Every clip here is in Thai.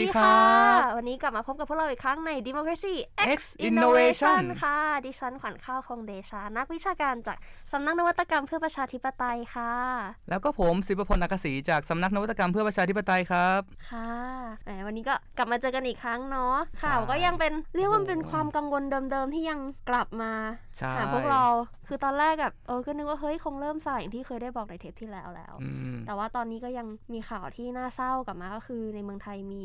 ดีค่ะ วันนี้กลับมาพบกับพวกเราอีกครั้งใน Democracy X Innovation ค่ะ ดิฉันขวัญข้าวคงเดชา นักวิชาการจากสำนักนวัตกรรมเพื่อประชาธิปไตยค่ะ แล้วก็ผมสิบพลอักษีจากสำนักนวัตกรรมเพื่อประชาธิปไตยครับ ค่ะแหมวันนี้ก็กลับมาเจอกันอีกครั้งเนาะใช่ข่าวก็ยังเป็นเรียกว่ามันเป็นความกังวลเดิมๆที่ยังกลับมาใช่หาพวกเรา คือตอนแรกแบบเออก็นึกว่าเฮ้ยคงเริ่มสายอย่างที่เคยได้บอกในเทปที่แล้วแล้วอืมแต่ว่าตอนนี้ก็ยังมีข่าวที่น่าเศร้ากลับมาก็คือในเมืองไทยมี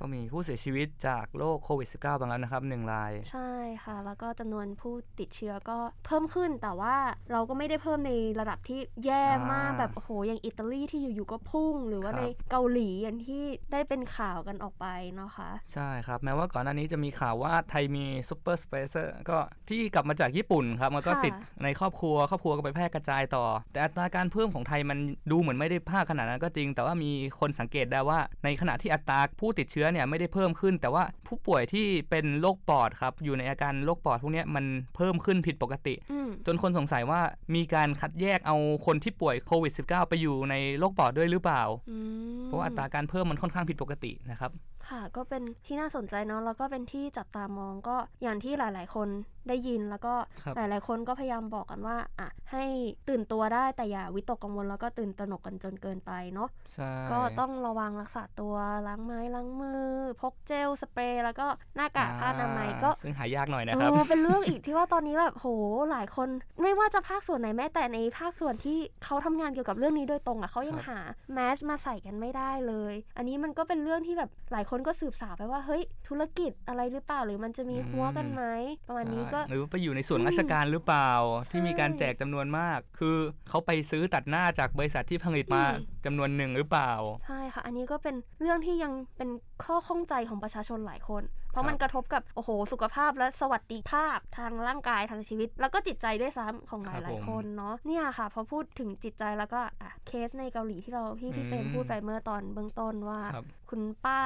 ก็มีผู้เสียชีวิตจากโรคโควิด -19 บ้างแล้วนะครับหนึ่งราย ใช่ค่ะ แล้วก็จำนวนผู้ติดเชื้อก็เพิ่มขึ้นแต่ว่าเราก็ไม่ได้เพิ่มในระดับที่แย่มากอ่าแบบโอ้โหอย่างอิตาลีที่อยู่ๆก็พุ่ง หรือว่าครับในเกาหลีอย่างที่ได้เป็นข่าวกันออกไปเนาะคะใช่ครับ แม้ว่าก่อนหน้านี้จะมีข่าวว่าไทยมี super spreader ก็ที่กลับมาจากญี่ปุ่นครับมันก็ค่ะติดในครอบครัวครอบครัวก็ไปแพร่กระจายต่อ แต่อัตราการเพิ่มของไทยมันดูเหมือนไม่ได้ภาคขนาดนั้นก็จริง แต่ว่ามีคนสังเกตได้ว่าในขณะที่อัตราผู้ติดเชื้อเนี่ยไม่ได้เพิ่มขึ้น แต่ว่าผู้ป่วยที่เป็นโรคปอดครับ อยู่ในอาการโรคปอดพวกเนี้ยมันเพิ่มขึ้นผิดปกติอืมจนคนสงสัยว่ามีการคัดแยกเอาคนที่ป่วยโควิด -19 ไปอยู่ในโรคปอดด้วยหรือเปล่าอืมเพราะว่าอัตราการเพิ่มมันค่อนข้างผิดปกตินะครับค่ะก็เป็นที่น่าสนใจเนาะแล้วก็เป็นที่จับตามองก็อย่างที่หลาย ๆ คนได้ยินแล้วก็ครับหลายๆคนก็พยายามบอกกันว่าอะให้ตื่นตัวได้แต่อย่าวิตกกังวลแล้วก็ตื่นตระหนกกันจนเกินไปเนาะใช่ก็ต้องระวังรักษาตัวล้างไม้ล้างมือ พกเจลสเปรย์แล้วก็หน้ากากผ้าอนามัยก็ซึ่งหายากหน่อยนะครับเออเป็นเรื่องอีกที่ว่าตอนนี้แบบโหหลายคนไม่ว่าจะภาคส่วนไหนแม้แต่ในภาคส่วนที่เขาทำงานเกี่ยวกับเรื่องนี้โดยตรงอะเขายังครับหาแมสมาใส่กันไม่ได้เลย อันนี้มันก็เป็นเรื่องที่แบบหลายคนก็สืบสาวไปว่าเฮ้ยธุรกิจอะไรหรือเปล่าหรือมันจะมีหัวกันไหมประมาณนี้ก็หรือว่าไปอยู่ในส่วนราชการหรือเปล่า ที่มีการแจกจำนวนมาก คือเขาไปซื้อตัดหน้าจากบริษัทที่ผลิตมาอืมจำนวนหนึ่งหรือเปล่า ใช่ค่ะ อันนี้ก็เป็นเรื่องที่ยังเป็นข้อข้องใจของประชาชนหลายคน เพครัราะบมันกระทบกับโอ้โหสุขภาพและสวัสดิภาพทางร่างกายทางชีวิต แล้วก็จิตใจด้วยซ้ำของหลายๆคนเนาะเนี่ยค่ะ พอพูดถึงจิตใจแล้วก็อะเคสในเกาหลีที่เราพี่พี่เฟรมพูดไปเมื่อตอนเบื้องต้นว่าครับคุณป้า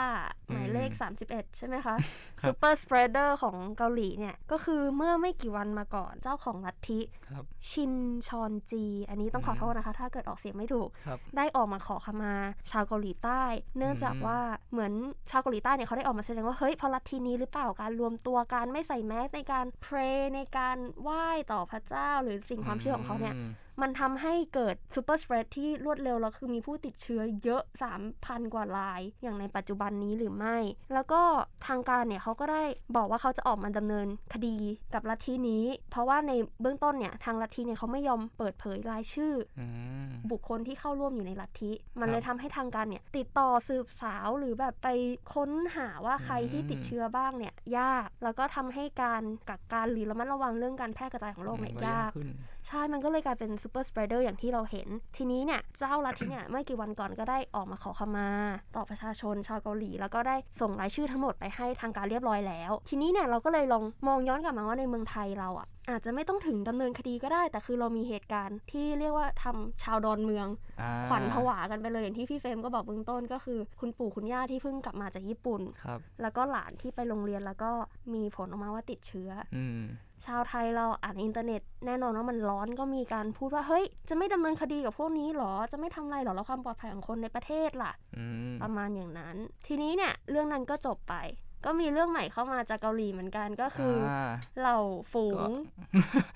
หมายเลขอืม31 ใช่ไหมคะครับซูเปอร์สเปรเดอร์ของเกาหลีเนี่ยก็คือเมื่อไม่กี่วันมาก่อนเจ้าของลัทธิครับชินชอนจี อันนี้ต้องขอโทษนะคะ ถ้าเกิดออกเสียงไม่ถูกครับได้ออกมาขอขมาชาวเกาหลีใต้ เนื่องจากอืมว่าเหมือนชาวเกาหลีใต้เนี่ยเขาได้ออกมาแสดงว่าเฮ้ยเพราะลัทธินี้หรือเปล่าการรวมตัวการไม่ใส่แมสในการ pray ในการไหว้ต่อพระเจ้า หรือสิ่งความเชื่อของเขาเนี่ยมมันทำให้เกิด super spread ที่รวดเร็วแล้วคือมีผู้ติดเชื้อเยอะ 3,000 กว่าราย อย่างในปัจจุบันนี้หรือไม่ แล้วก็ทางการเนี่ยเขาก็ได้บอกว่าเขาจะออกมาดำเนินคดีกับลัทธินี้ เพราะว่าในเบื้องต้นเนี่ยทางลัทธิเนี่ยเขาไม่ยอมเปิดเผยรายชื่ออืมบุคคลที่เข้าร่วมอยู่ในลัทธิ มันครับเลยทำให้ทางการเนี่ยติดต่อสืบสาวหรือแบบไปค้นหาว่าใครที่ติดเชื้อบ้างเนี่ยยาก แล้วก็ทำให้การกักกันหรือระมัดระวังเรื่องการแพร่กระจายของโรคเนี่ยมันยากขึ้น ใช่ มันก็เลยกลายเป็น super spreader อย่างที่เราเห็น ทีนี้เนี่ย เจ้าลัทธิเนี่ยไม่กี่วันก่อนก็ได้ออกมาขอขมา ต่อประชาชนชาวเกาหลี แล้วก็ได้ส่งรายชื่อทั้งหมดไปให้ทางการเรียบร้อยแล้ว ทีนี้เนี่ยเราก็เลยลองมองย้อนกลับมาว่าในเมืองไทยเราอะ อาจจะไม่ต้องถึงดำเนินคดีก็ได้ แต่คือเรามีเหตุการณ์ที่เรียกว่าทำชาวดอนเมืองอ่าขวัญผวากันไปเลยอย่างที่พี่เฟรมก็บอกเบื้องต้นก็คือ คุณปู่คุณย่าที่เพิ่งกลับมาจากญี่ปุ่นครับแล้วก็หลานที่ไปโรงเรียนแล้วก็มีผลออกมาว่าติดเชื้ออืมชาวไทยเราอ่านอินเทอร์เน็ต แน่นอนว่ามันร้อนก็มีการพูดว่าเฮ้ย จะไม่ดำเนินคดีกับพวกนี้หรอ จะไม่ทำอะไรหรอแล้วความปลอดภัยของคนในประเทศล่ะอืมประมาณอย่างนั้น ทีนี้เนี่ยเรื่องนั้นก็จบไป ก็มีเรื่องใหม่เข้ามาจากเกาหลีเหมือนกันก็คืออาเหล่าฝูงก็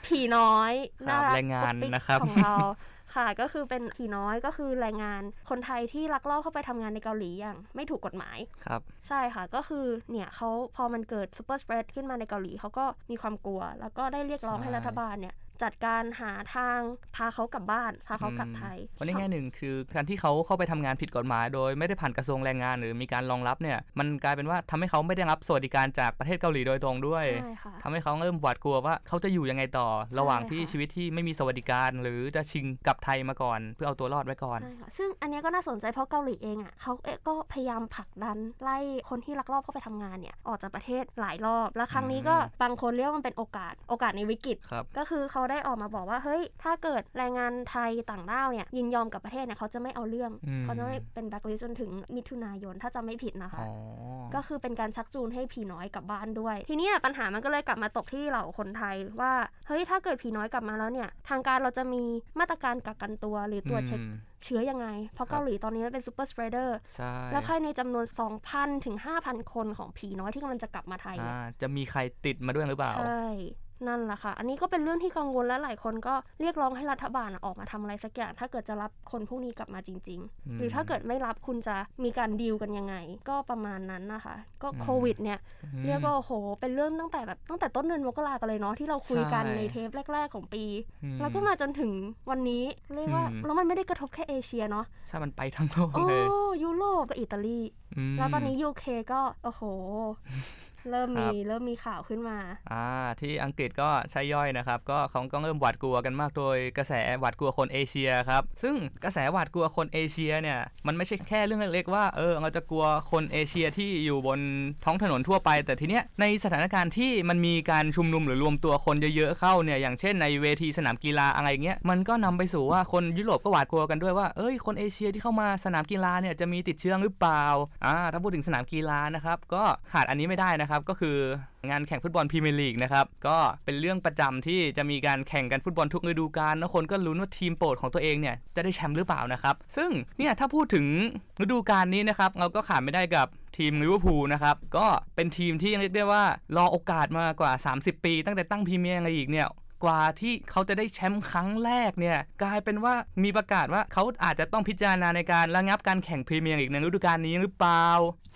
ผีน้อยครับน่ารักแรงงานปุ๊กปิ๊กนะครับของเราค่ะก็คือเป็นผีน้อยก็คือแรงงานคนไทยที่ลักลอบเข้าไปทำงานในเกาหลีอย่างไม่ถูกกฎหมายครับใช่ค่ะก็คือเนี่ยเขาพอมันเกิดซูเปอร์สเปรดขึ้นมาในเกาหลีเขาก็มีความกลัว แล้วก็ได้เรียกร้องใช่ให้รัฐบาลเนี่ย จัดการหาทางพาเขากลับบ้าน พาเขากลับไทยเพราะในแง่หนึ่งคือการที่เขาเข้าไปทำงานผิดกฎหมาย โดยไม่ได้ผ่านกระทรวงแรงงาน หรือมีการรองรับเนี่ยมันกลายเป็นว่าทำให้เขาไม่ได้รับสวัสดิการจากประเทศเกาหลีโดยตรงด้วยใช่ค่ะทำให้เขาเริ่มหวาดกลัวว่าเขาจะอยู่ยังไงต่อ ระหว่างที่ค่ะชีวิตที่ไม่มีสวัสดิการ หรือจะชิงกลับไทยมาก่อน เพื่อเอาตัวรอดไว้ก่อนใช่ค่ะซึ่งอันเนี้ยก็น่าสนใจเพราะเกาหลีเองอะเขาเอ๊ะก็พยายามผลักดันไล่คนที่ลักลอบเข้าไปทำงานเนี่ยออกจากประเทศหลายรอบ แล้วครั้งนี้ก็อืมบางคนเรียกว่ามันเป็นโอกาสโอกาสในวิกฤตครับก็คือเขาได้ออกมาบอกว่า เฮ้ย ถ้าเกิดแรงงานไทยต่างด้าวเนี่ย ยินยอมกับประเทศเนี่ยเขาจะไม่เอาเรื่องอืมเขาจะไม่เป็นแบ็คลิสจนถึงมิถุนายนถ้าจำไม่ผิดนะคะอ๋อก็คือเป็นการชักจูนให้ผีน้อยกลับบ้านด้วย ทีนี้น่ะปัญหามันก็เลยกลับมาตกที่เหล่าคนไทยว่า เฮ้ย ถ้าเกิดผีน้อยกลับมาแล้วเนี่ย ทางการเราจะมีมาตรการกักกันตัวหรือตรวจเช็คอืมเชื้อยังไง เพราะครับเกาหลีตอนนี้มันเป็น super spreader ใช่แล้วภายในจำนวน 2,000 ถึง 5,000 คนของผีน้อยที่กำลังจะกลับมาไทยอ่าเนี่ยจะมีใครติดมาด้วยหรือเปล่า ใช่ นั่นแหละค่ะ อันนี้ก็เป็นเรื่องที่กังวลและหลายคนก็เรียกร้องให้รัฐบาลอะออกมาทำอะไรสักอย่าง ถ้าเกิดจะรับคนพวกนี้กลับมาจริงอืมๆหรือถ้าเกิดไม่รับคุณจะมีการดีลกันยังไง ก็ประมาณนั้นนะคะ ก็อืมโควิดเนี่ยอืมเรียกว่าโอ้โห เป็นเรื่องตั้งแต่แบบตั้งแต่ต้นเดือนมกรากันเลยเนาะที่เราคุยกันใช่ในเทปแรก ๆ ของปีอืแล้วก็มาจนถึงวันนี้เรียกว่าอืมแล้วมันไม่ได้กระทบแค่เอเชียเนาะใช่ มันไปทั้งโลกโอ้เลยยุโรปกับอิตาลีมแล้วตอนนี้ UK ก็โอ้โห เริ่มครัมีบเริ่มมีข่าวขึ้นมาอ่าที่อังกฤษก็ใช่ย่อยนะครับ ก็เขาก็เริ่มหวาดกลัวกันมากโดยกระแสหวาดกลัวคนเอเชียครับ ซึ่งกระแสหวาดกลัวคนเอเชียเนี่ยมันไม่ใช่แค่เรื่องเล็กๆว่าเออเราจะกลัวคนเอเชียที่อยู่บนท้องถนนทั่วไป แต่ทีเนี้ยในสถานการณ์ที่มันมีการชุมนุมหรือรวมตัวคนเยอะๆเข้าเนี่ยอย่างเช่นในเวทีสนามกีฬาอะไรเงี้ยมันก็นำไปสู่ว่าคนยุโรปก็หวาดกลัวกันด้วยว่าเอ้ยคนเอเชียที่เข้ามาสนามกีฬาเนี่ยจะมีติดเชื้อหรือเปล่าอ่าถ้าพูดถึงสนามกีฬานะครับก็ขาดอันนี้ไม่ได้นะครับก็คืองานแข่งฟุตบอลพรีเมียร์ลีกนะครับก็เป็นเรื่องประจำที่จะมีการแข่งกันฟุตบอลทุกฤดูกาลแล้วคนก็ลุ้นว่าทีมโปรดของตัวเองเนี่ยจะได้แชมป์หรือเปล่านะครับซึ่งเนี่ยถ้าพูดถึงฤดูกาลนี้นะครับเราก็ขาดไม่ได้กับทีมลิเวอร์พูลนะครับก็เป็นทีมที่เรียกได้ว่ารอโอกาสมากว่า 30 ปี ตั้งแต่ตั้งพรีเมียร์ลีกเนี่ย กว่าที่เขาจะได้แชมป์ครั้งแรกเนี่ยกลายเป็นว่ามีประกาศว่าเขาอาจจะต้องพิจารณาในการระงับการแข่งพรีเมียร์ลีกในฤดูกาลนี้หรือเปล่า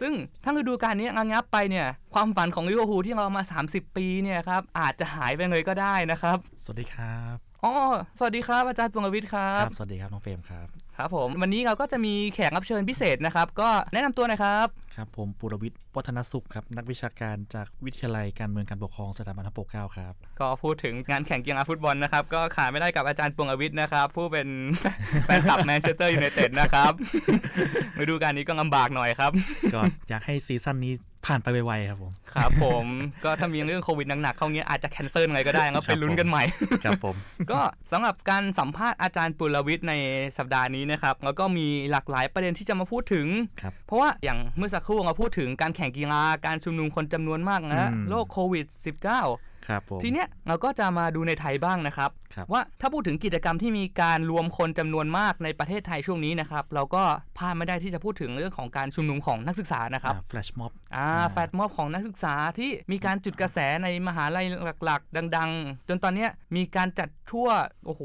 ซึ่งถ้าฤดูกาลนี้ระงับไปเนี่ยความฝันของลิเวอร์พูลที่เรามา 30 ปีเนี่ยครับอาจจะหายไปเลยก็ได้นะครับ สวัสดีครับอ๋อสวัสดีครับอาจารย์ปวงวิทย์ครัคบรับ สวัสดีครับน้องเฟรมครับ ครับผมวันนี้เราก็จะมีแขกรับเชิญพิเศษนะครับ ก็แนะนำตัวหน่อยครับครับผมปุรวิทย์วัฒนสุขครับ นักวิชาการจากวิทยาลัยการเมืองการปกครองสถาบันพระปกเกล้าครับ ก็พูดถึงงานแข่งกีฬาฟุตบอลนะครับ ก็ขาดไม่ได้กับอาจารย์ปุรวิทย์นะครับ ผู้เป็นแฟนคลับแมนเชสเตอร์ยูไนเต็ดนะครับฤดูกาลนี้ก็ลำบากหน่อยครับ ก็อยากให้ season นี้ ผ่านไปไวๆครับผม ครับผมก็ถ้ามีเรื่องโควิดหนักๆเข้าเงี้ยอาจจะ cancel อะไรก็ได้ก็ไปลุ้นกันใหม่ ครับผม ก็สำหรับการสัมภาษณ์อาจารย์ปุรวิทย์ในสัปดาห์นี้นะครับ แล้วก็มีหลากหลายประเด็นที่จะมาพูดถึงครับเพราะว่าอย่างเมื่อสักครู่เราพูดถึงการแข่งกีฬาการชุมนุมคนจำนวนมากนะอืมโรคโควิด -19 ครับผมทีเนี้ยเราก็จะมาดูในไทยบ้างนะครับครับว่าถ้าพูดถึงกิจกรรมที่มีการรวมคนจำนวนมากในประเทศไทยช่วงนี้นะครับเราก็พลาดไม่ได้ที่จะพูดถึงเรื่องของการชุมนุมของนักศึกษานะครับแฟลชม็อบอ่าอ่าแฟดมอบของนักศึกษาที่มีการจุดกระแสในมหาลัยหลักๆ ดัง ๆ จนตอนเนี้ยมีการจัดทั่วโอ้โห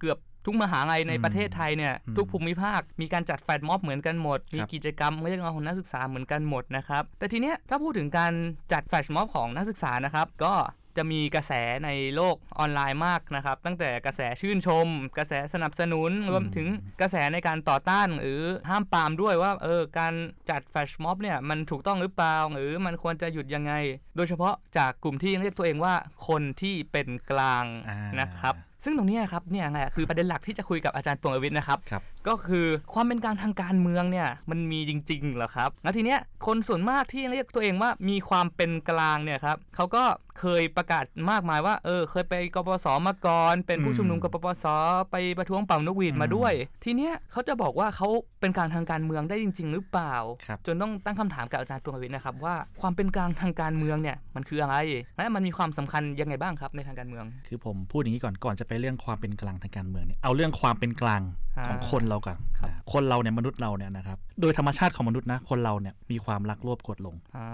เกือบทุกมหาลัยในประเทศไทยเนี่ยทุกภูมิภาคมีการจัดแฟดม็อบเหมือนกันหมด มีกิจกรรมเรื่องราวของนักศึกษาเหมือนกันหมดนะครับแต่ทีเนี้ยถ้าพูดถึงการจัดแฟดม็อบของนักศึกษานะครับก็ จะมีกระแสในโลกออนไลน์มากนะครับ ตั้งแต่กระแสชื่นชม กระแสสนับสนุนรวมถึงกระแสในการต่อต้านหรือห้ามปรามด้วยว่าเออการจัดแฟชม็อบเนี่ยมันถูกต้องหรือเปล่าหรือมันควรจะหยุดยังไง โดยเฉพาะจากกลุ่มที่เรียกตัวเองว่าคนที่เป็นกลางอ่านะครับ ซึ่งตรงเนี้ยครับเนี่ยแหละคือประเด็นหลักที่จะคุยกับอาจารย์ปวงอวิทย์นะครับครับก็คือความเป็นกลางทางการเมืองเนี่ยมันมีจริงๆเหรอครับแล้วทีเนี้ยคนส่วนมากที่เรียกตัวเองว่ามีความเป็นกลางเนี่ยครับเขาก็เคยประกาศมากมายว่าเออเคยไปกปปสมาก่อนเป็นผู้ชุมนุมกปปสไปประท้วงเป่านกหวีดมาด้วย ทีเนี้ยเขาจะบอกว่าเขาเป็นกลางทางการเมืองได้จริง ๆ หรือเปล่าครับจนต้องตั้งคำถามกับอาจารย์ปวงอวิทย์นะครับว่าความเป็นกลางทางการเมืองเนี่ยมันคืออะไรและมันมีความสำคัญยังไงบ้างครับในทางการเมือง คือผมพูดอย่างนี้ก่อนก่อนจะไปเรื่องความเป็นกลางทางการเมืองเนี่ยเอาเรื่องความเป็นกลางอ่าของคนเราก่อนครับอ่าคนเราเนี่ยมนุษย์เราเนี่ยนะครับโดยธรรมชาติของมนุษย์นะคนเราเนี่ยมีความรักโลภกดหลงอ่า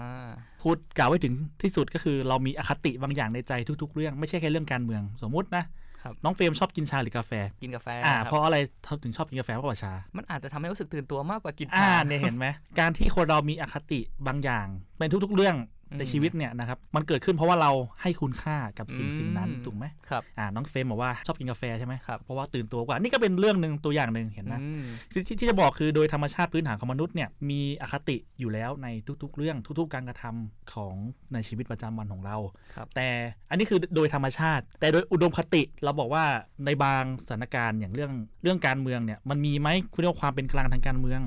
พูดกล่าวไว้ถึงที่สุดก็คือเรามีอคติบางอย่างในใจทุก ๆ เรื่องไม่ใช่แค่เรื่องการเมืองสมมุตินะครับน้องเฟรมชอบกินชาหรือกาแฟ กินกาแฟอ่าครับเพราะอะไรเขาถึงชอบกินกาแฟมากกว่าชา มันอาจจะทำให้รู้สึกตื่นตัวมากกว่ากินอ่าชาเนี่ยเห็นไหมการที่คนเรามีอคติบางอย่างเป็นทุก ๆ เรื่องอืม ในชีวิตเนี่ยนะครับมันเกิดขึ้นเพราะว่าเราให้คุณค่ากับสิ่งอืมสิ่งนั้นถูกไหมครับอ่าน้องเฟรมบอกว่าชอบกินกาแฟใช่ไหมครับเพราะว่าตื่นตัวกว่านี่ก็เป็นเรื่องหนึ่งตัวอย่างหนึ่งเห็นไหมอืมที่ที่ที่จะบอกคือโดยธรรมชาติพื้นฐานของมนุษย์เนี่ยมีอคติอยู่แล้วในทุกๆ เรื่องทุกๆ การกระทำของในชีวิตประจำวันของเราครับแต่อันนี้คือโดยธรรมชาติ แต่โดยอุดมคติเราบอกว่าในบางสถานการณ์อย่างเรื่องเรื่องการเมืองเนี่ยมันมีไหมคุณเรียกว่าความเป็นกลางทางการเมือง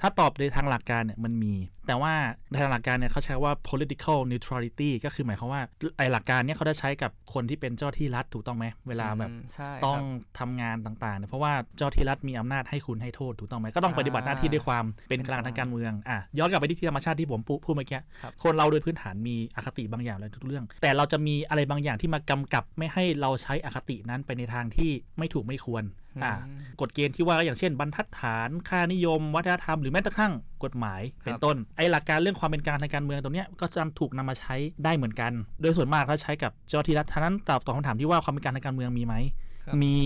ถ้าตอบในทางหลักการเนี่ยมันมี แต่ว่าในทางหลักการเนี่ยเขาใช้ว่า political neutrality ก็คือหมายความว่าไอหลักการเนี่ยเขาจะใช้กับคนที่เป็นเจ้าที่รัฐถูกต้องไหมเวลาแบบอืมใช่ต้องครับทำงานต่างๆเนี่ยเพราะว่าเจ้าที่รัฐมีอำนาจให้คุณให้โทษถูกต้องไหมก็ต้องปฏิบัติหน้าที่ด้วยความเป็นกลางทางการเมืองอะย้อนกลับไปที่ธรรมชาติที่ผมพูพูดเมื่อกี้ครับคนเราโดยพื้นฐานมีอคติบางอย่างในทุกเรื่อง แต่เราจะมีอะไรบางอย่างที่มากำกับไม่ให้เราใช้อคตินั้นไปในทางที่ไม่ถูกไม่ควรอะอืม กฎเกณฑ์ที่ว่าอย่างเช่น บรรทัดฐานค่านิยม วัฒนธรรมหรือแม้กระทั่งกฎหมายครับเป็นต้นไอหลักการเรื่องความเป็นกลางทางการเมืองตรงเนี้ยก็จะถูกนำมาใช้ได้เหมือนกัน โดยส่วนมากถ้าใช้กับเจ้าหน้าที่รัฐท่านั้นตอบตอบคำถามที่ว่าความเป็นกลางทางการเมืองมีไหมครับมี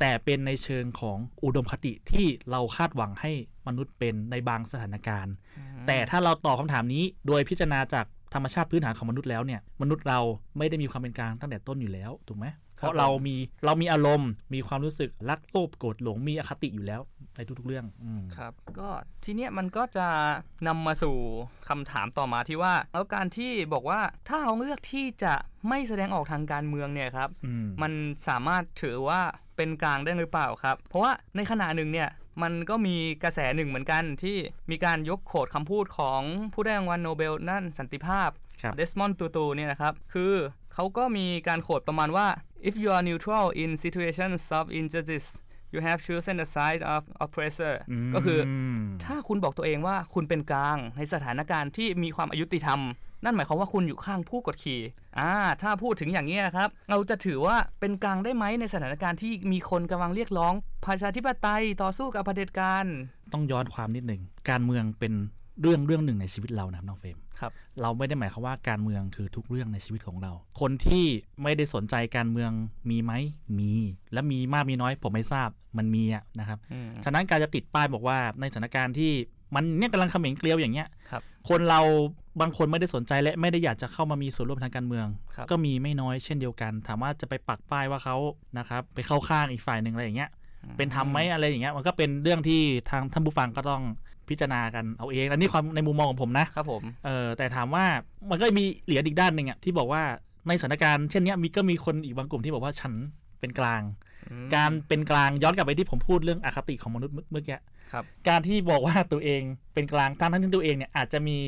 แต่เป็นในเชิงของอุดมคติที่เราคาดหวังให้มนุษย์เป็นในบางสถานการณ์ แต่ถ้าเราตอบคำถามนี้โดยพิจารณาจากธรรมชาติพื้นฐานของมนุษย์แล้วเนี่ยมนุษย์เราไม่ได้มีความเป็นกลางตั้งแต่ต้นอยู่แล้วถูกไหม เพราะเรามีเรามีอารมณ์ มีความรู้สึกรักโลภโกรธหลงมีอคติอยู่แล้วในทุกๆเรื่องอืมครับ ก็ทีเนี้ยมันก็จะนำมาสู่คำถามต่อมาที่ว่าแล้วการที่บอกว่าถ้าเราเลือกที่จะไม่แสดงออกทางการเมืองเนี่ยครับอืมมันสามารถถือว่าเป็นกลางได้หรือเปล่าครับ เพราะว่าในขณะหนึ่งเนี่ยมันก็มีกระแสหนึ่งเหมือนกันที่มีการยกโขดคำพูดของผู้ได้รางวัลโนเบลนั่นสันติภาพครับเดสมอนด์ตูตูเนี่ยนะครับ คือเขาก็มีการโขดประมาณว่า if you are neutral in situations of injustice you have chosen the side of oppressor ก็คืออมถ้าคุณบอกตัวเองว่าคุณเป็นกลางในสถานการณ์ที่มีความอายุติธรรม นั่นหมายความว่าคุณอยู่ข้างผู้กดขี่อ่าถ้าพูดถึงอย่างนี้ยครับ เราจะถือว่าเป็นกลางได้ไหมในสถานการณ์ที่มีคนกำลังเรียกร้องประชาธิปไตยต่อสู้กับเผด็จการ ต้องย้อนความนิดหนึ่ง การเมืองเป็น เรื่องเรื่องหนึ่งในชีวิตเรานะครับน้องเฟรมครับ เราไม่ได้หมายความว่าการเมืองคือทุกเรื่องในชีวิตของเรา คนที่ไม่ได้สนใจการเมืองมีไหมมี และมีมากมีน้อยผมไม่ทราบมันมีอะนะครับอืมฉะนั้นการจะติดป้ายบอกว่าในสถานการณ์ที่มันเนี่ยกำลังเขม็งเกลียวอย่างเงี้ยครับคนเราบางคนไม่ได้สนใจและไม่ได้อยากจะเข้ามามีส่วนร่วมทางการเมืองครับก็มีไม่น้อยเช่นเดียวกัน ถามว่าจะไปปักป้ายว่าเขานะครับไปเข้าข้างอีกฝ่ายหนึ่งอะไรอย่างเงี้ยเป็นธรรมไหมอะไรอย่างเงี้ยมันก็เป็นเรื่องที่ทางท่านผู้ฟังก็ต้อง พิจารณากันเอาเอง อันนี้ความในมุมมองของผมนะครับผมเออแต่ถามว่ามันก็มีเหลียอีกด้านหนึ่งอะที่บอกว่าในสถานการณ์เช่นเนี้ยมีก็มีคนอีกบางกลุ่มที่บอกว่าฉันเป็นกลางอืมการเป็นกลางย้อนกลับไปที่ผมพูดเรื่องอคติของมนุษย์เมื่อเมื่อกี้ครับการที่บอกว่าตัวเองเป็นกลางทั้งทั้งที่ตัวเองเนี่ยอาจจะมี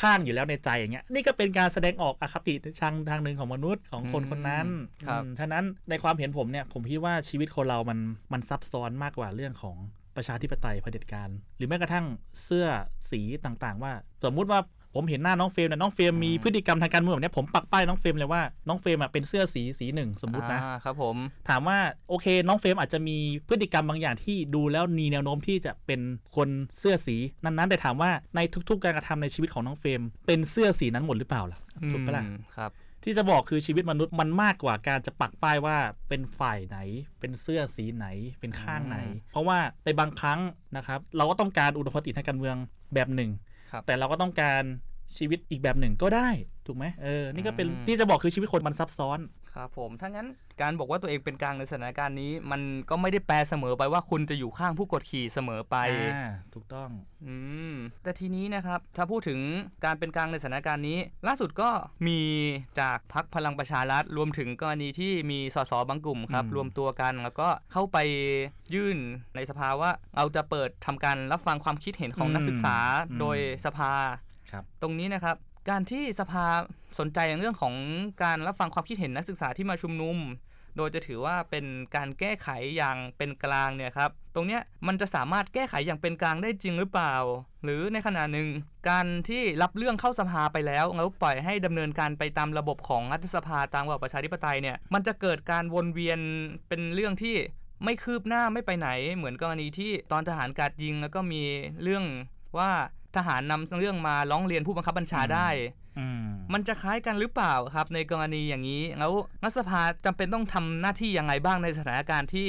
ข้างอยู่แล้วในใจอย่างเงี้ยนี่ก็เป็นการแสดงออกอคติทางทางหนึ่งของมนุษย์ของคนคนนั้นครับอืมฉะนั้นในความเห็นผมเนี่ยผมคิดว่าชีวิตคนเรามันมันซับซ้อนมากกว่าเรื่องของ ประชาธิปไตยเผด็จการ หรือแม้กระทั่งเสื้อสีต่างๆ ว่า สมมุติว่าผมเห็นหน้าน้องเฟรมเนี่ยน้องเฟรมมีพฤติกรรมทางการเมืองแบบเนี้ยผมปักป้ายน้องเฟรมเลยว่าน้องเฟรมอะเป็นเสื้อสีสีหนึ่งสมมุตินะอ่าครับผมถามว่าโอเคน้องเฟรมอาจจะมีพฤติกรรมบางอย่างที่ดูแล้วมีแนวโน้มที่จะเป็นคนเสื้อสีนั้นๆ แต่ถามว่าในทุกๆ การกระทำในชีวิตของน้องเฟรมเป็นเสื้อสีนั้นหมดหรือเปล่าล่ะถูกปะล่ะอืมครับ ที่จะบอกคือชีวิตมนุษย์มันมากกว่าการจะปักป้ายว่าเป็นฝ่ายไหน เป็นเสื้อสีไหน เป็นข้างไหนอืมเพราะว่าในบางครั้งนะครับ เราก็ต้องการอุดมคติทางการเมืองแบบหนึ่งครับแต่เราก็ต้องการชีวิตอีกแบบหนึ่งก็ได้ ถูกไหมเออ นี่ก็เป็นอืมที่จะบอกคือชีวิตคนมันซับซ้อน ครับผมถ้างั้นการบอกว่าตัวเองเป็นกลางในสถานการณ์นี้ มันก็ไม่ได้แปลเสมอไปว่าคุณจะอยู่ข้างผู้กดขี่เสมอไปอ่าถูกต้องอืมแต่ทีนี้นะครับ ถ้าพูดถึงการเป็นกลางในสถานการณ์นี้ ล่าสุดก็มีจากพักพลังประชารัฐรวมถึงกรณีที่มีสสบางกลุ่มครับอืมรวมตัวกันแล้วก็เข้าไปยื่นในสภาว่าเราจะเปิดทำการรับฟังความคิดเห็นของนักศึกษาโดยสภาครับตรงนี้นะครับ การที่สภาสนใจในเรื่องของการรับฟังความคิดเห็นนักศึกษาที่มาชุมนุม โดยจะถือว่าเป็นการแก้ไขอย่างเป็นกลางเนี่ยครับ ตรงเนี้ยมันจะสามารถแก้ไขอย่างเป็นกลางได้จริงหรือเปล่า หรือในขณะหนึ่ง การที่รับเรื่องเข้าสภาไปแล้วแล้วปล่อยให้ดำเนินการไปตามระบบของรัฐสภาตามระบบประชาธิปไตยเนี่ยมันจะเกิดการวนเวียนเป็นเรื่องที่ไม่คืบหน้าไม่ไปไหน เหมือนกรณีที่ตอนทหารกาดยิงแล้วก็มีเรื่องว่า ทหารนำเรื่องมาร้องเรียนผู้บังคับบัญชาได้อืมมันจะคล้ายกันหรือเปล่าครับ ในกรณีอย่างนี้แล้วรัฐสภาจำเป็นต้องทำหน้าที่ยังไงบ้างในสถานการณ์ที่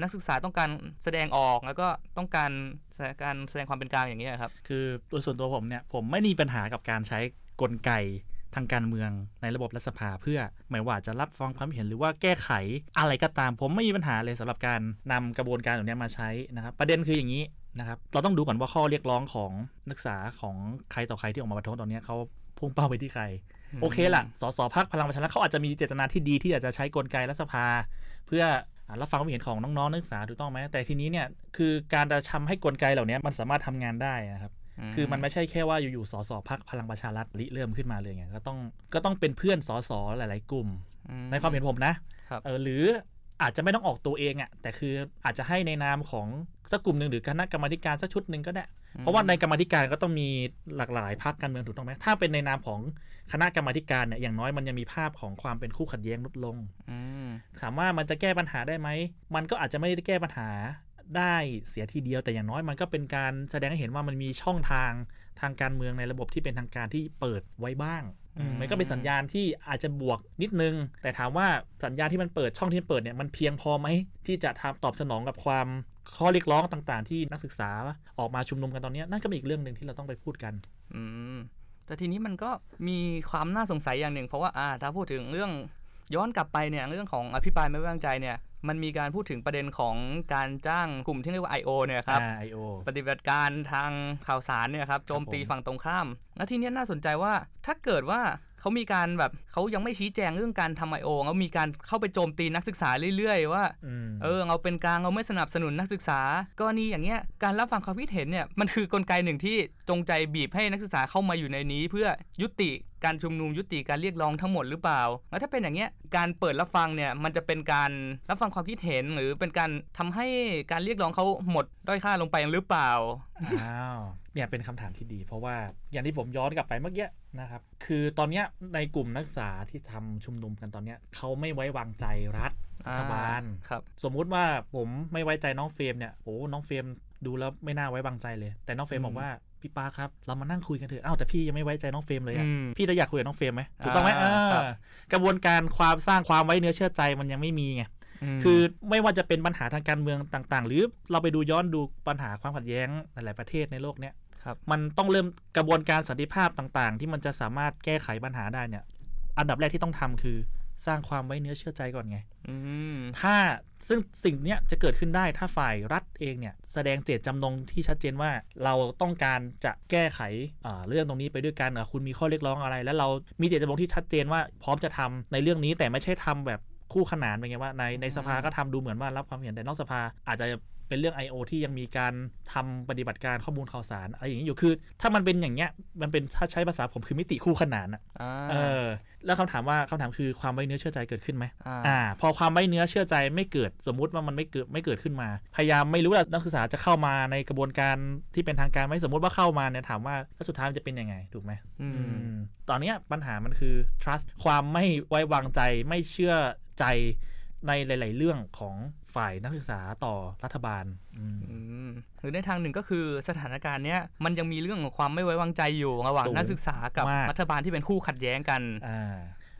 นักศึกษาต้องการแสดงออกแล้วก็ต้องการแสดงการแสดงความเป็นกลางอย่างนี้ยครับ คือโดยส่วนตัวผมเนี่ยผมไม่มีปัญหากับการใช้กลไกทางการเมืองในระบบรัฐสภาเพื่อไม่ว่าจะรับฟังความเห็นหรือว่าแก้ไขอะไรก็ตาม ผมไม่มีปัญหาเลยสำหรับการนำกระบวนการแบบเนี้ยมาใช้นะครับ ประเด็นคืออย่างนี้ นะครับ เราต้องดูก่อนว่าข้อเรียกร้องของนักศึกษาของใครต่อใครที่ออกมาประท้วงตอนเนี้ยเขาพุ่งเป้าไปที่ใคร โอเคล่ะ สสพักพลังประชารัฐเขาอาจจะมีเจตนาที่ดีที่อยากจะใช้กลไกรัฐสภา เพื่ออะรับฟังความเห็นของน้องๆนักศึกษาถูกต้องไหมแต่ทีนี้เนี่ยคือการจะทำให้กลไกเหล่านี้มันสามารถทำงานได้อะครับคือมันไม่ใช่แค่ว่าอยู่ๆสสพักพลังประชารัฐริเริ่มขึ้นมาเลยไงก็ต้องก็ต้องเป็นเพื่อนสสหลาย ๆ กลุ่มอืมในความเห็นผมนะครับเออหรือ อาจจะไม่ต้องออกตัวเองอะ่ะแต่คืออาจจะให้ในนามของสักกลุ่มหนึ่งหรือคณะกรรมาธิการสักชุดหนึ่งก็ได้ เพราะว่าในกรรมาธิการก็ต้องมีหลากหลายพรรคการเมืองถูกต้องไหมถ้าเป็นในนามของคณะกรรมาธิการเนี่ยอย่างน้อยมันยังมีภาพของความเป็นคู่ขัดแย้งลดลงอืมถามว่ามันจะแก้ปัญหาได้ไหมมันก็อาจจะไม่ได้แก้ปัญหาได้เสียทีเดียวแต่อย่างน้อยมันก็เป็นการแสดงให้เห็นว่ามันมีช่องทางทางการเมืองในระบบที่เป็นทางการที่เปิดไว้บ้างอื มมันก็เป็นสัญญาณที่อาจจะบวกนิดนึง แต่ถามว่าสัญญาณที่มันเปิดช่องที่มันเปิดเนี่ยมันเพียงพอไหมที่จะทำตอบสนองกับความข้อเรียกร้องต่างๆ ที่นักศึกษาออกมาชุมนุมกันตอนเนี้ยนั่นก็เป็นอีกเรื่องหนึ่งที่เราต้องไปพูดกัน อืมแต่ทีนี้มันก็มีความน่าสงสัยอย่างหนึ่ง เพราะว่าอ่าถ้าพูดถึงเรื่อง ย้อนกลับไปเนี่ยเรื่องของอภิปรายไม่ไว้วางใจเนี่ยมันมีการพูดถึงประเด็นของการจ้างกลุ่มที่เรียกว่า I.O. เนี่ยครับอ่า I.O. ปฏิบัติการทางข่าวสารเนี่ยครับโจมตีผมฝั่งตรงข้าม แล้วทีเนี้ยน่าสนใจว่าถ้าเกิดว่าเขามีการแบบเขายังไม่ชี้แจงเรื่องการทำไอโอแล้วมีการเข้าไปโจมตีนักศึกษาเรื่อยๆ ว่าอืมเออเราเป็นกลางเราไม่สนับสนุนนักศึกษากรณีอย่างเงี้ยการรับฟังความคิดเห็นเนี่ยมันคือกลไกหนึ่งที่จงใจบีบให้นักศึกษาเข้ามาอยู่ในนี้ เพื่อยุติ การชุมนุมยุติการเรียกร้องทั้งหมดหรือเปล่า แล้วถ้าเป็นอย่างเงี้ยการเปิดรับฟังเนี่ยมันจะเป็นการรับฟังความคิดเห็นหรือเป็นการทำให้การเรียกร้องเขาหมดด้อยค่าลงไปหรือเปล่าอ้าวเนี่ยเป็นคำถามที่ดี เพราะว่าอย่างที่ผมย้อนกลับไปเมื่อกี้นะครับคือตอนเนี้ยในกลุ่มนักศึกษาที่ทำชุมนุมกันตอนเนี้ยเขาไม่ไว้วางใจรัฐรัฐบาลครับ สมมุติว่าผมไม่ไว้ใจน้องเฟรมเนี่ยโอ้น้องเฟรมดูแล้วไม่น่าไว้วางใจเลย แต่น้องเฟรมอืมบอกว่า พี่ป้าครับ เรามานั่งคุยกันเถอะอ้าวแต่พี่ยังไม่ไว้ใจน้องเฟรมเลยอะอืมพี่จะอยากคุยกับน้องเฟรมไหมถูกต้องไหมอ่าเออครับกระบวนการความสร้างความไว้เนื้อเชื่อใจมันยังไม่มีไงมคือไม่ว่าจะเป็นปัญหาทางการเมืองต่างๆ หรือเราไปดูย้อนดูปัญหาความขัดแย้งหลายๆประเทศในโลกเนี้ยครับมันต้องเริ่มกระบวนการสันติภาพต่างๆ ที่มันจะสามารถแก้ไขปัญหาได้เนี่ย อันดับแรกที่ต้องทำคือ สร้างความไว้เนื้อเชื่อใจก่อนไงอืมถ้าซึ่งสิ่งเนี้ยจะเกิดขึ้นได้ถ้าฝ่ายรัฐเองเนี่ยแสดงเจตจำนงที่ชัดเจนว่าเราต้องการจะแก้ไขอ่าเรื่องตรงนี้ไปด้วยกันอะคุณมีข้อเรียกร้องอะไร แล้วเรามีเจตจำนงที่ชัดเจนว่าพร้อมจะทำในเรื่องนี้แต่ไม่ใช่ทำแบบคู่ขนานไปไงว่าในในสภาก็ทำดูเหมือนว่ารับความเห็นแต่นอกสภาอาจจะเป็นเรื่อง I.O. ที่ยังมีการทำปฏิบัติการข้อมูลข่าวสารอะไรอย่างนี้อยู่คือ ถ้ามันเป็นอย่างเงี้ยมันเป็นถ้าใช้ภาษาผมคือมิติคู่ขนานอะอ่าเออ แล้วคำถามว่าคำถามคือความไว้เนื้อเชื่อใจเกิดขึ้นไหมอ่าอ่าพอความไว้เนื้อเชื่อใจไม่เกิดสมมุติว่ามันไม่เกิดไม่เกิดขึ้นมา พยายามไม่รู้ว่านักศึกษาจะเข้ามาในกระบวนการที่เป็นทางการไหมสมมติว่าเข้ามาเนี่ยถามว่าแล้วสุดท้ายมันจะเป็นยังไงถูกไหมอือืมมตอนเนี้ยปัญหามันคือ trust ความไม่ไว้วางใจไม่เชื่อใจในหลาย ๆ เรื่องของฝ่ายนักศึกษาต่อรัฐบาลอืมอืมห รือในทางหนึ่งก็คือสถานการณ์เนี้ยมันยังมีเรื่องของความไม่ไว้วางใจอยู่ระหว่างสูงนักศึกษากับมากรัฐบาลที่เป็นคู่ขัดแย้งกันอ่า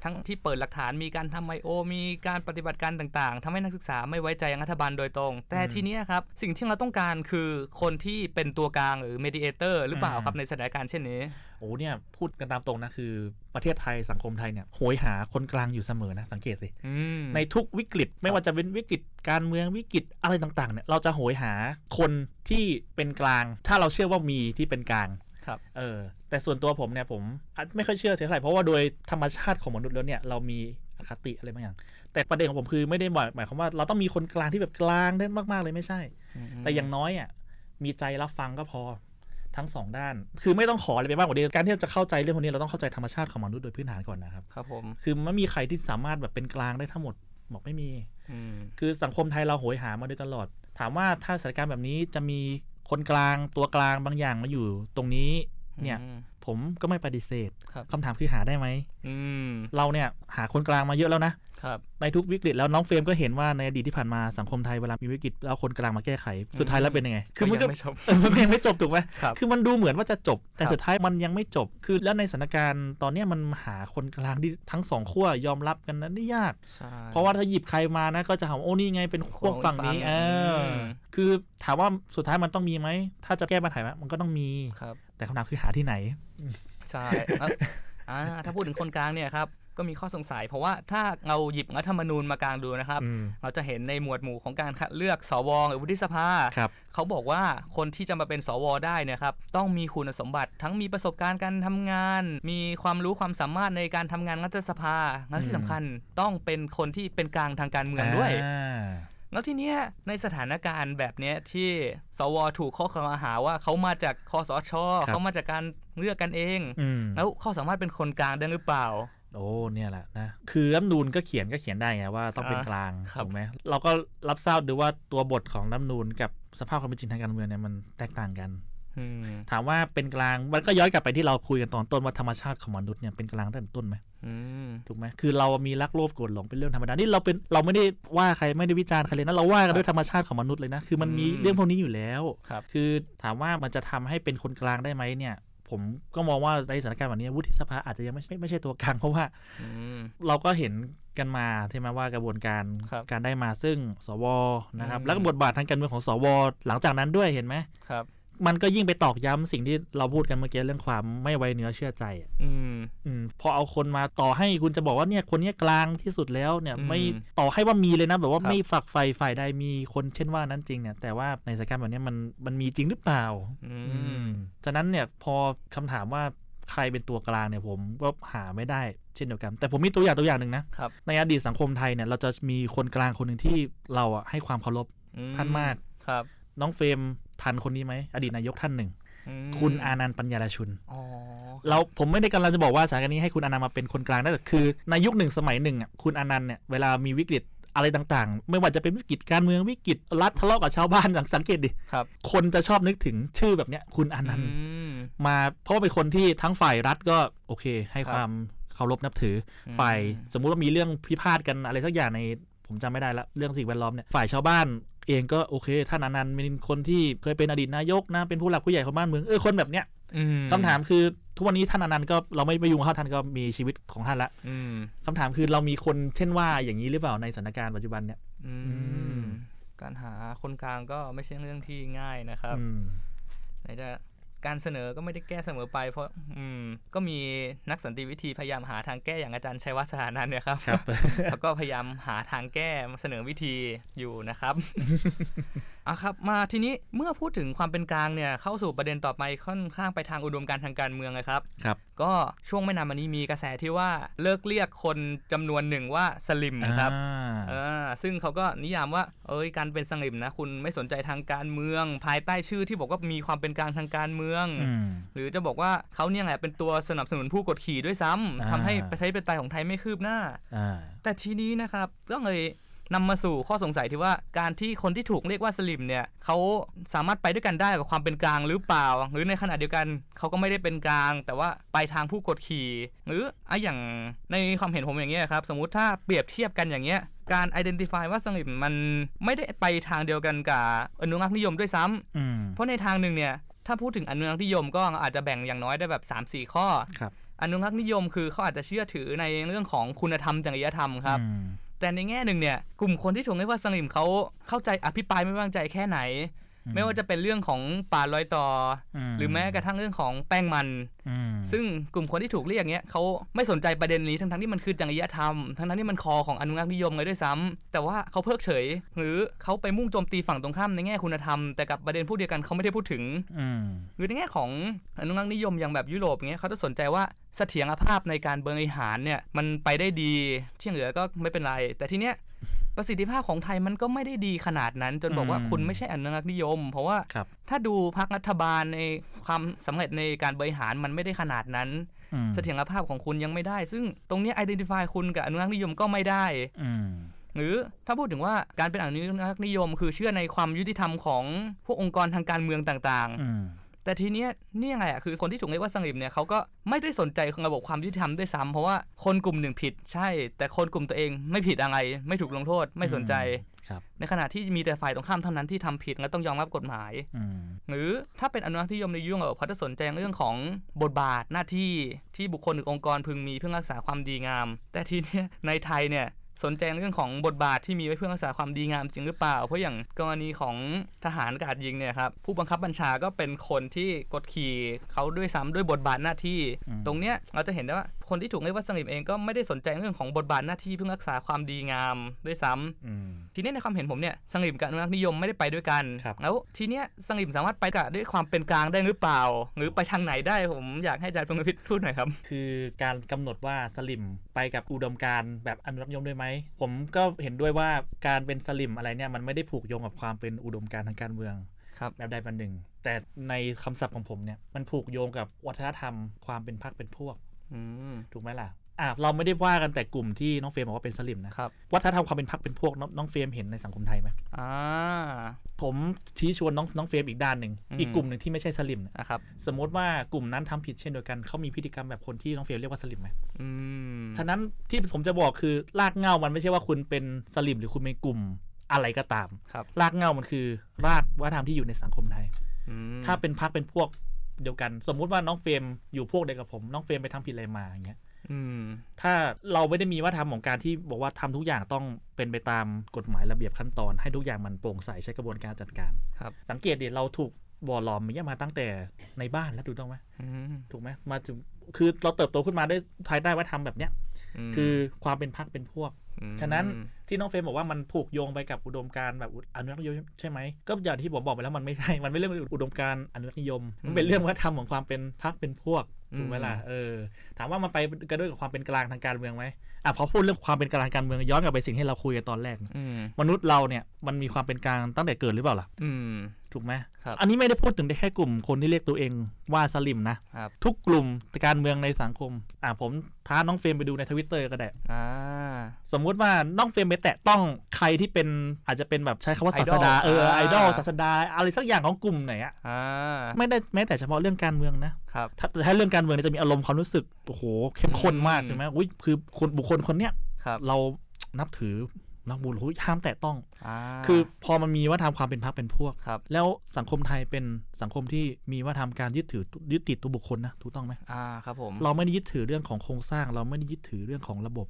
ทั้งที่เปิดหลักฐานมีการทำไอโอมีการปฏิบัติการต่างๆทำให้นักศึกษาไม่ไว้ใจรัฐบาลโดยตรง แต่อืมทีเนี้ยครับ สิ่งที่เราต้องการคือคนที่เป็นตัวกลางหรือ mediator หรือเปล่าอืมครับในสถานการณ์เช่นนี้โอ้เนี่ยพูดกันตามตรงนะคือประเทศไทยสังคมไทยเนี่ยโหยหาคนกลางอยู่เสมอนะสังเกตสิอืมในทุกวิกฤตไม่ว่าจะเป็นวิกฤตการเมืองวิกฤตอะไรต่างๆเนี่ยเราจะโหยหาคนที่เป็นกลาง ถ้าเราเชื่อว่ามีที่เป็นกลางครับเออแต่ส่วนตัวผมเนี่ยผมอาจไม่ค่อยเชื่อเสียเท่าไหร่เพราะว่าโดยธรรมชาติของมนุษย์แล้วเนี่ยเรามีอคติอะไรบางอย่าง แต่ประเด็นของผมคือไม่ได้หมายหมายความว่าเราต้องมีคนกลางที่แบบกลางได้มากๆเลยไม่ใช่ แต่อย่างน้อยอะมีใจรับฟังก็พอ ทั้งสองด้าน คือไม่ต้องขออะไรไปมากกว่านี้การที่จะเข้าใจเรื่องพวกนี้เราต้องเข้าใจธรรมชาติของมนุษย์โดยพื้นฐานก่อนนะครับครับผมคือไม่มีใครที่สามารถแบบเป็นกลางได้ทั้งหมดบอกไม่มีอืมคือสังคมไทยเราโหยหามาโดยตลอด ถามว่าถ้าสถานการณ์แบบนี้จะมีคนกลางตัวกลางบางอย่างมาอยู่ตรงนี้เนี่ยอืมผมก็ไม่ปฏิเสธครับคำถามคือหาได้ไหมอืมเราเนี่ยหาคนกลางมาเยอะแล้วนะครับ ในทุกวิกฤตแล้วน้องเฟรมก็เห็นว่าในอดีตที่ผ่านมาสังคมไทยเวลามีวิกฤตแล้วคนกลางมาแก้ไข สุดท้ายแล้วเป็นยังไง คือมันก็ยังไม่ชอบเออมันยังไม่จบถูกไหมครับคือมันดูเหมือนว่าจะจบ แต่ครับสุดท้ายมันยังไม่จบ คือแล้วในสถานการณ์ตอนเนี้ยมันหาคนกลางที่ทั้งสองขั้วยอมรับกันนั้นได้ยากใช่เพราะว่าถ้าหยิบใครมานะก็จะหาว่าโอ้นี่ไงเป็นพวกฝั่งนี้ของอีกฝั่งเอออมคือถามว่าสุดท้ายมันต้องมีไหมถ้าจะแก้ปัญหามันก็ต้องมีครับแต่คำถามคือหาที่ไหนใช่แล้วอ่าถ้าพูดถึงคนกลางเนี่ยครับ ก็มีข้อสงสัย เพราะว่าถ้าเราหยิบรัฐธรรมนูญมากลางดูนะครับอืมเราจะเห็นในหมวดหมู่ของการคัดเลือกสวหรือวุฒิสภาครับเขาบอกว่าคนที่จะมาเป็นสวได้เนยครับต้องมีคุณสมบัติทั้งมีประสบการณ์การทำงาน มีความรู้ความสามารถในการทำงานรัฐสภาและที่สำคัญต้องเป็นคนที่เป็นกลางทางการเมืองด้วยอ่าแล้วทีเนี้ยในสถานการณ์แบบเนี้ยที่สวถูกข้อกล่าวหาว่าเขามาจากคอสชครับเขามาจากการเลือกกันเองอืมแล้วเขาสามารถเป็นคนกลางได้หรือเปล่า โอ้เนี่ยแหละนะคือรัฐธรรมนูนก็เขียนก็เขียนได้ไงว่าต้องเป็นอ่ากลางครับถูกไหมเราก็รับทราบดูว่าตัวบทของรัฐธรรมนูนกับสภาพความเป็นจริงทางการเมืองเนี่ยมันแตกต่างกันอืมถามว่าเป็นกลางมันก็ย้อนกลับไปที่เราคุยกันตอนต้นว่าธรรมชาติของมนุษย์เนี่ยเป็นกลางตั้งแต่ต้นไหมอืมถูกไหมคือเรามีรักโลภโกรธหลงเป็นเรื่องธรรมดานี่เราเป็นเราไม่ได้ว่าใครไม่ได้วิจารณ์ใครเลยนะเราว่ากันด้วยธรรมชาติของมนุษย์เลยนะคือมันมีอืมเรื่องพวกนี้อยู่แล้วครับคือถามว่ามันจะทำให้เป็นคนกลางได้ไหมเนี่ย ผมก็มองว่าในสถานการณ์แบบนี้วุฒิสภาอาจจะยังไม่ใช่ไม่ใช่ตัวกลางเพราะว่าอืมเราก็เห็นกันมาใช่ไหมว่ากระบวนการครับการได้มาซึ่งสวนะครับอืมแล้วก็บทบาททางการเมืองของสว หลังจากนั้นด้วยเห็นไหมครับ มันก็ยิ่งไปตอกย้ำสิ่งที่เราพูดกันเมื่อกี้เรื่องความไม่ไว้เนื้อเชื่อใจอะอืม อืม พอเอาคนมาต่อให้คุณจะบอกว่าเนี่ยคนเนี้ยกลางที่สุดแล้วเนี่ยอืมไม่ต่อให้ว่ามีเลยนะแบบว่าครับไม่ฝักใฝ่ฝ่ายใดมีคนเช่นว่านั้นจริงเนี่ยแต่ว่าในสถานการณ์แบบเนี้ยมันมันมีจริงหรือเปล่า อือืมมฉะนั้นเนี่ยพอคำถามว่าใครเป็นตัวกลางเนี่ยผมก็หาไม่ได้เช่นเดียวกัน แต่ผมมีตัวอย่างตัวอย่างหนึ่งนะครับในอดีตสังคมไทยเนี่ยเราจะมีคนกลางคนหนึ่งที่เราอะให้ความเคารพอืท่านมากครับ น้องเฟรม ทันคนนี้ไหมอดีตนายกท่านหนึ่งอืมคุณอานันต์ปัญญาลชุนอ๋อเราผมไม่ได้กำลังจะบอกว่าสถานการณ์นี้ให้คุณอานันต์มาเป็นคนกลางได้แต่คือในยุคหนึ่งสมัยหนึ่งอะคุณอานันต์เนี่ยเวลามีวิกฤตอะไรต่างๆ ไม่ว่าจะเป็นวิกฤตการเมืองวิกฤตรัฐทะเลาะกับชาวบ้านอย่างสังเกตดิครับคนจะชอบนึกถึงชื่อแบบเนี้ยคุณอานันต์อืมมาเพราะว่าเป็นคนที่ทั้งฝ่ายรัฐก็โอเค ให้ครับความเคารพนับถืออมฝ่ายสมมุติว่ามีเรื่องพิพาทกันอะไรสักอย่างในผมจำไม่ได้ละเรื่องสิ่งแวดล้อมเนี่ยฝ่ายชาวบ้าน เองก็โอเคท่านอานันต์เป็นคนที่เคยเป็นอดีตนายกนะ เป็นผู้หลักผู้ใหญ่ของบ้านเมือง เออ คนแบบเนี้ยอืคำถามคือทุกวันนี้ท่านอนันต์ก็เราไม่ไปยุ่งกับเขาท่านก็มีชีวิตของท่านละอืมคำถามคือเรามีคนเช่นว่าอย่างนี้หรือเปล่าในสถานการณ์ปัจจุบันเนี่ยอืมมการหาคนกลางก็ไม่ใช่เรื่องที่ง่ายนะครับอืมไหนจะ การเสนอก็ไม่ได้แก้เสมอไป เพราะอืมก็มีนักสันติวิธีพยายามหาทางแก้อย่างอาจารย์ชัยวัฒน์สถานันท์เนี่ยครับครับแล้วก็พยายามหาทางแก้มาเสนอวิธีอยู่นะครับ อะครับมาทีนี้เมื่อพูดถึงความเป็นกลางเนี่ยเข้าสู่ประเด็นต่อไปค่อนข้างไปทางอุดมการณ์ทางการเมืองเลยครับครับ ก็ช่วงไม่นานมานี้มีกระแสที่ว่าเลิกเรียกคนจำนวนหนึ่งว่าสลิมนะครับเออซึ่งเขาก็นิยามว่าเอ้ยการเป็นสลิมนะคุณไม่สนใจทางการเมือง ภายใต้ชื่อที่บอกว่ามีความเป็นกลางทางการเมืองอืมหรือจะบอกว่าเขาเนี่ยแหละเป็นตัวสนับสนุนผู้กดขี่ด้วยซ้ำอ่าทำให้ประชาธิปไตยของไทยไม่คืบหน้าอ่าแต่ทีนี้นะครับก็เลย นำมาสู่ข้อสงสัยที่ว่าการที่คนที่ถูกเรียกว่าสลิมเนี่ยเขาสามารถไปด้วยกันได้กับความเป็นกลางหรือเปล่า หรือในขณะเดียวกันเขาก็ไม่ได้เป็นกลาง แต่ว่าไปทางผู้กดขี่หรืออะอย่างในความเห็นผมอย่างเงี้ยครับ สมมุติถ้าเปรียบเทียบกันอย่างเงี้ยการ identify ว่าสลิมมันไม่ได้ไปทางเดียวกันกับอนุรักษ์นิยมด้วยซ้ำอืมเพราะในทางหนึ่งเนี่ยถ้าพูดถึงอนุรักษ์นิยมก็อาจจะแบ่งอย่างน้อยได้แบบ 3-4 ข้อครับอนุรักษ์นิยมคือเขาอาจจะเชื่อถือในเรื่องของคุณธรรมจริยธรรมครับอืม แต่ในแง่หนึ่งเนี่ยกลุ่มคนที่ถูกเรียกว่าสลิมเขาเข้าใจอภิปรายไม่วางใจแค่ไหน ไม่ว่าจะเป็นเรื่องของป่าลอยต่ออมหรือแม้กระทั่งเรื่องของแป้งมันอืมซึ่งกลุ่มคนที่ถูกเรียกเนี้ยเขาไม่สนใจประเด็นนี้ทั้งๆที่มันคือจริยธรรม ทั้งๆที่มันคอของอนุรักษ์นิยมเลยด้วยซ้ำแต่ว่าเขาเพิกเฉย หรือเขาไปมุ่งโจมตีฝั่งตรงข้ามในแง่คุณธรรม แต่กับประเด็นผู้เดียวกันเขาไม่ได้พูดถึงอืมหรือในแง่ของอนุรักษ์นิยมอย่างแบบยุโรปอย่างเงี้ยเขาจะสนใจว่าเสถียรภาพในการบริหารเนี่ยมันไปได้ดีที่เหลือก็ไม่เป็นไร แต่ทีเนี้ย ประสิทธิภาพของไทยมันก็ไม่ได้ดีขนาดนั้น จนบอกว่าอืมคุณไม่ใช่อนุรักษ์นิยม เพราะว่าครับถ้าดูพรรครัฐบาลในความสำเร็จในการบริหารมันไม่ได้ขนาดนั้นอืมเสถียรภาพของคุณยังไม่ได้ ซึ่งตรงเนี้ย identify คุณกับอนุรักษ์นิยมก็ไม่ได้อืมหรือถ้าพูดถึงว่าการเป็นอนุรักษ์นิยม คือเชื่อในความยุติธรรมของพวกองค์กรทางการเมืองต่างๆอืม แต่ทีเนี้ยเนี่ยไงอะคือคนที่ถูกเรียกว่าสลิมเนี่ยเขาก็ไม่ได้สนใจระบบความยุติธรรมด้วยซ้ำเพราะว่าคนกลุ่มหนึ่งผิดใช่ แต่คนกลุ่มตัวเองไม่ผิดอะไร ไม่ถูกลงโทษไม่สนใจครับในขณะที่มีแต่ฝ่ายตรงข้ามเท่านั้นที่ทำผิดและต้องยอมรับกฎหมายอืมหรือถ้าเป็นอนุรักษ์นิยมในยุโรปเขาจะสนใจเรื่องของบทบาทหน้าที่ที่บุคคลหรือองค์กรพึงมีเพื่อรักษาความดีงาม แต่ทีเนี้ยในไทยเนี่ย สนใจเรื่องของบทบาทที่มีไว้เพื่อรักษาความดีงามจริงหรือเปล่า เพราะอย่างกรณีของทหารอากาศยิงเนี่ยครับผู้บังคับบัญชาก็เป็นคนที่กดขี่เขาด้วยซ้ำด้วยบทบาทหน้าที่อืมตรงเนี้ยเราจะเห็นได้ว่าคนที่ถูกเรียกว่าสลิมเองก็ไม่ได้สนใจเรื่องของบทบาทหน้าที่เพื่อรักษาความดีงามด้วยซ้ำอืมทีนี้ในความเห็นผมเนี่ยสลิมกับอนุรักษ์นิยมไม่ได้ไปด้วยกันครับแล้วทีเนี้ยสลิมสามารถไปกับด้วยความเป็นกลางได้หรือเปล่า หรือไปทางไหนได้ผมอยากให้อาจารย์พงศ์พิษพูดหน่อยครับ คือการกำหนดว่าสลิมไปกับอุดมการณ์แบบอนุรักษ์นิยมด้วยไหมผมก็เห็นด้วยว่าการเป็นสลิ่มอะไรเนี่ยมันไม่ได้ผูกโยงกับความเป็นอุดมการณ์ทางการเมืองครับแบบใดแบบหนึ่ง แต่ในคำศัพท์ของผมเนี่ยมันผูกโยงกับวัฒนธรรมความเป็นพรรคเป็นพวกอืม ถูกไหมล่ะอะเราไม่ได้ว่ากันแต่กลุ่มที่น้องเฟรมบอกว่าเป็นสลิ่มนะครับวัฒนธรรมความเป็นพรรคเป็นพวกน้องน้องเฟรมเห็นในสังคมไทยไหมอ่าผมชี้ชวนน้องน้องเฟรมอีกด้านหนึ่งอืมอีกกลุ่มหนึ่งที่ไม่ใช่สลิ่มเนี่ยนะครับสมมติว่ากลุ่มนั้นทำผิดเช่นเดียวกันเขามีพฤติกรรมแบบคนที่น้องเฟรมเรียกว่าสลิมไหมอืมฉะนั้นที่ผมจะบอกคือรากเหง้ามันไม่ใช่ว่าคุณเป็นสลิมหรือคุณเป็นกลุ่มอะไรก็ตามครับรากเหง้ามันคือ รากวัฒนธรรมที่อยู่ในสังคมไทยอืมถ้าเป็นพักเป็นพวก เดียวกัน สมมุติว่าน้องเฟรมอยู่พวกเดียวกับผม น้องเฟรมไปทำผิดอะไรมาอย่างเงี้ยอืมถ้าเราไม่ได้มีวัฒนธรรมของการที่บอกว่าทำทุกอย่างต้องเป็นไปตามกฎหมายระเบียบขั้นตอน ให้ทุกอย่างมันโปร่งใสใช้กระบวนการจัดการครับ สังเกตดิเราถูกบ่อหลอมอย่างเงี้ยมาตั้งแต่ในบ้านแล้วถูกต้องไหมอืมถูกไหมมาถึงคือเราเติบโตขึ้นมาด้วยภายใต้วัฒนธรรมแบบเนี้ยมคือความเป็นพักเป็นพวกมฉะนั้นที่น้องเฟรมบอกว่ามันผูกโยงไปกับอุดมการณ์แบบอนุรักษ์นิยมใช่ไหมก็อย่างที่ผมบอกไปแล้วมันไม่ใช่ มันไม่เรื่องอุดมการณ์อนุรักษ์นิยม มันเป็นเรื่องวัฒนธรรมของความเป็นพรรคเป็นพวกถูกไหมล่ะเออถามว่ามันไปกันด้วยกับความเป็นกลางทางการเมืองไหมอะพอพูดเรื่องความเป็นกลางทางการเมืองย้อนกลับไปสิ่งที่เราคุยกันตอนแรกอืมมนุษย์เราเนี่ยมันมีความเป็นกลางตั้งแต่เกิดหรือเปล่าล่ะอืม ถูกไหมครับอันนี้ไม่ได้พูดถึงได้แค่กลุ่มคนที่เรียกตัวเองว่าสลิมนะครับทุกกลุ่มการเมืองในสังคม อะผมท้าน้องเฟรมไปดูในทวิตเตอร์ก็ได้อ่าสมมุติว่าน้องเฟรมไปแตะต้องใครที่เป็นอาจจะเป็นแบบใช้คำว่าไอศาดอลสดาเอออ่าไอดอลศาสดาอะไรสักอย่างของกลุ่มไหนอะอ่าไม่ได้แม้แต่เฉพาะเรื่องการเมืองนะครับถ้าถ้าเรื่องการเมืองเนี่ยจะมีอารมณ์ความรู้สึกโอ้โหเข้มข้นมากอืมใช่ไหมอุ้ยคือคนบุคคลคนเนี้ยครับเรานับถือ นักบุญหุ้ยห้ามแตะต้องอ่าคือพอมันมีว่าทำความเป็นพรรคเป็นพวกครับ แล้วสังคมไทยเป็นสังคมที่มีว่าทำการยึดถือยึดติดตัวบุคคลนะถูกต้องไหมอ่าครับผมเราไม่ได้ยึดถือเรื่องของโครงสร้าง เราไม่ได้ยึดถือเรื่องของระบบ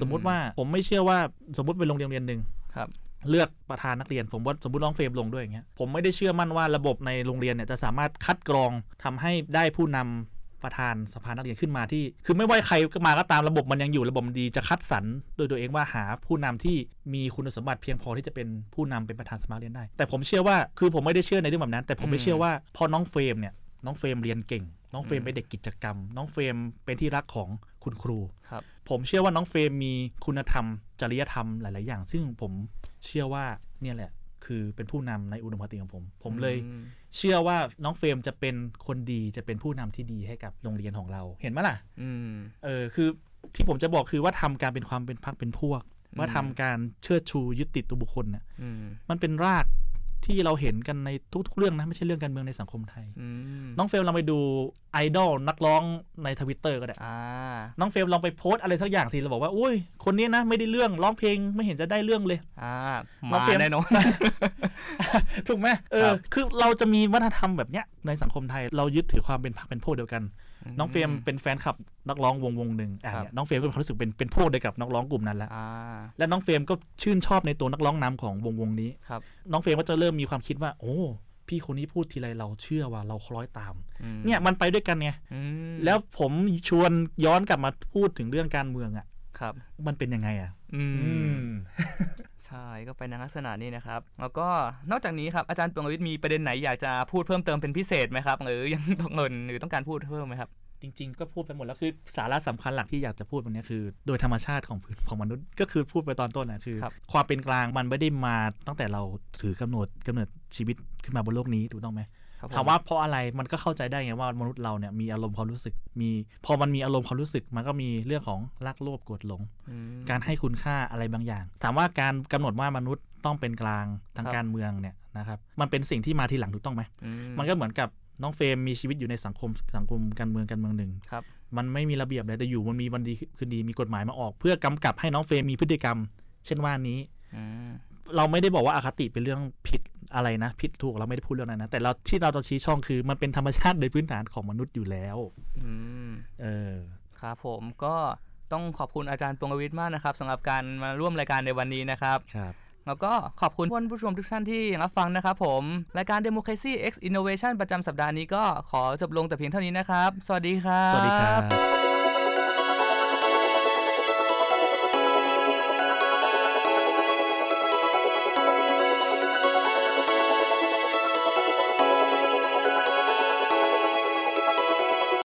สมมุติว่าผมไม่เชื่อว่าสมมติเป็นโรงเรียนโรงเรียนหนึ่งครับเลือกประธานนักเรียนผมว่าสมมติน้องเฟรมลงด้วยอย่างเงี้ยผมไม่ได้เชื่อมั่นว่าระบบในโรงเรียนเนี่ยจะสามารถคัดกรองทำให้ได้ผู้นำ ประธานสภานักเรียนขึ้นมาที่ คือไม่ว่าใครมาก็ตามระบบมันยังอยู่ระบบมันดีจะคัดสรรโดยตัวเองว่าหาผู้นำที่มีคุณสมบัติเพียงพอที่จะเป็นผู้นำเป็นประธานสภานักเรียนได้ แต่ผมเชื่อว่าคือผมไม่ได้เชื่อในเรื่องแบบนั้น แต่ผมไม่เชื่อว่าพอน้องเฟรมเนี่ยน้องเฟรมเรียนเก่ง น้องเฟรมเป็นเด็กกิจกรรม น้องเฟรมเป็นที่รักของคุณครูครับผมเชื่อว่าน้องเฟรมมีคุณธรรม จริยธรรมหลาย ๆ อย่าง ซึ่งผมเชื่อว่าเนี่ยแหละ คือเป็นผู้นำในอุดมคติของผม ผมเลยอืมเชื่อว่าน้องเฟรมจะเป็นคนดีจะเป็นผู้นำที่ดีให้กับโรงเรียนของเราเห็นไหมล่ะอืมเออคือที่ผมจะบอกคือวัฒนธรรมการเป็นความเป็นพรรคเป็นพวกอืมวัฒนธรรมการเชิดชูยึดติดตัวบุคคลเนี่ยอืมมันเป็นราก ที่เราเห็นกันในทุกๆเรื่องนะ ไม่ใช่เรื่องการเมืองในสังคมไทยอืมน้องเฟรมลองไปดูไอดอลนักร้องในทวิตเตอร์ก็ได้อ่าน้องเฟรมลองไปโพสต์อะไรสักอย่างสิเราบอกว่าอุ้ยคนนี้นะไม่ได้เรื่องร้องเพลงไม่เห็นจะได้เรื่องเลยอ่าน้องมาเฟรมแน่นอนถูกไหมเอครัอบคือเราจะมีวัฒนธรรมแบบเนี้ยในสังคมไทย เรายึดถือความเป็นพรรคเป็นพวกเดียวกัน น้องเฟรมเป็นแฟนคลับนักร้องวงวงหนึ่งอะครับเนี่ยน้องเฟรมก็มีความรู้สึกเป็นเป็นพวกเดียวกับนักร้องกลุ่มนั้นแล้วอ่าและน้องเฟรมก็ชื่นชอบในตัวนักร้องนำของวงวงนี้ครับน้องเฟรมก็จะเริ่มมีความคิดว่า โอ้พี่คนนี้พูดทีไรเราเชื่อว่าเราคล้อยตามอืมเนี่ยมันไปด้วยกันไงอืมแล้วผมชวนย้อนกลับมาพูดถึงเรื่องการเมืองอะครับ มันเป็นยังไงอะ อืม ใช่ก็เป็นในลักษณะนี้นะครับ แล้วก็นอกจากนี้ครับอาจารย์ปวงวิทย์มีประเด็นไหนอยากจะพูดเพิ่มเติมเป็นพิเศษไหมครับ หรือยังต้องเงินหรือต้องการพูดเพิ่มไหมครับจริงๆ ก็พูดไปหมดแล้วคือสาระสำคัญหลักที่อยากจะพูดวันนี้คือ โดยธรรมชาติของพื้นของมนุษย์ ก็คือพูดไปตอนต้นนะคือครับความเป็นกลางมันไม่ได้มาตั้งแต่เราถือกำเนิดกำเนิดชีวิตขึ้นมาบนโลกนี้ถูกต้องไหมครับผ ถามว่าเพราะอะไรมันก็เข้าใจได้ไงว่ามนุษย์เราเนี่ยมีอารมณ์ความรู้สึกมีพอมันมีอารมณ์ความรู้สึกมันก็มีเรื่องของรักโลภโกรธหลงอืมการให้คุณค่าอะไรบางอย่าง ถามว่าการกำหนดว่ามนุษย์ต้องเป็นกลางทางครับการเมืองเนี่ยนะครับมันเป็นสิ่งที่มาทีหลังถูกต้องไหมอืมันก็เหมือนกับน้องเฟรมมีชีวิตอยู่ในสังคมสังคมการเมืองการเมืองหนึ่งครับมันไม่มีระเบียบเลยแต่อยู่มันมีวันดีคืนดีมีกฎหมายมาออก เพื่อกำกับให้น้องเฟรมมีพฤติกรรม เช่นว่านี้อืม เราไม่ได้บอกว่าอาคติเป็นเรื่องผิดอะไรนะ ผิดถูกเราไม่ได้พูดเรื่องนั้นนะ แต่เราที่เราจะชี้ช่องคือมันเป็นธรรมชาติโดยพื้นฐานของมนุษย์อยู่แล้วอืมเออครับผมก็ต้องขอบคุณอาจารย์ปวงวิทย์มากนะครับสำหรับการมาร่วมรายการในวันนี้นะครับครับ แล้วก็ขอบคุณท่านผู้ชมทุกท่านที่รับฟังนะครับผม รายการ Democracy X Innovation ประจำสัปดาห์นี้ก็ขอจบลงแต่เพียงเท่านี้นะครับ สวัสดีครับ สวัสดีครับ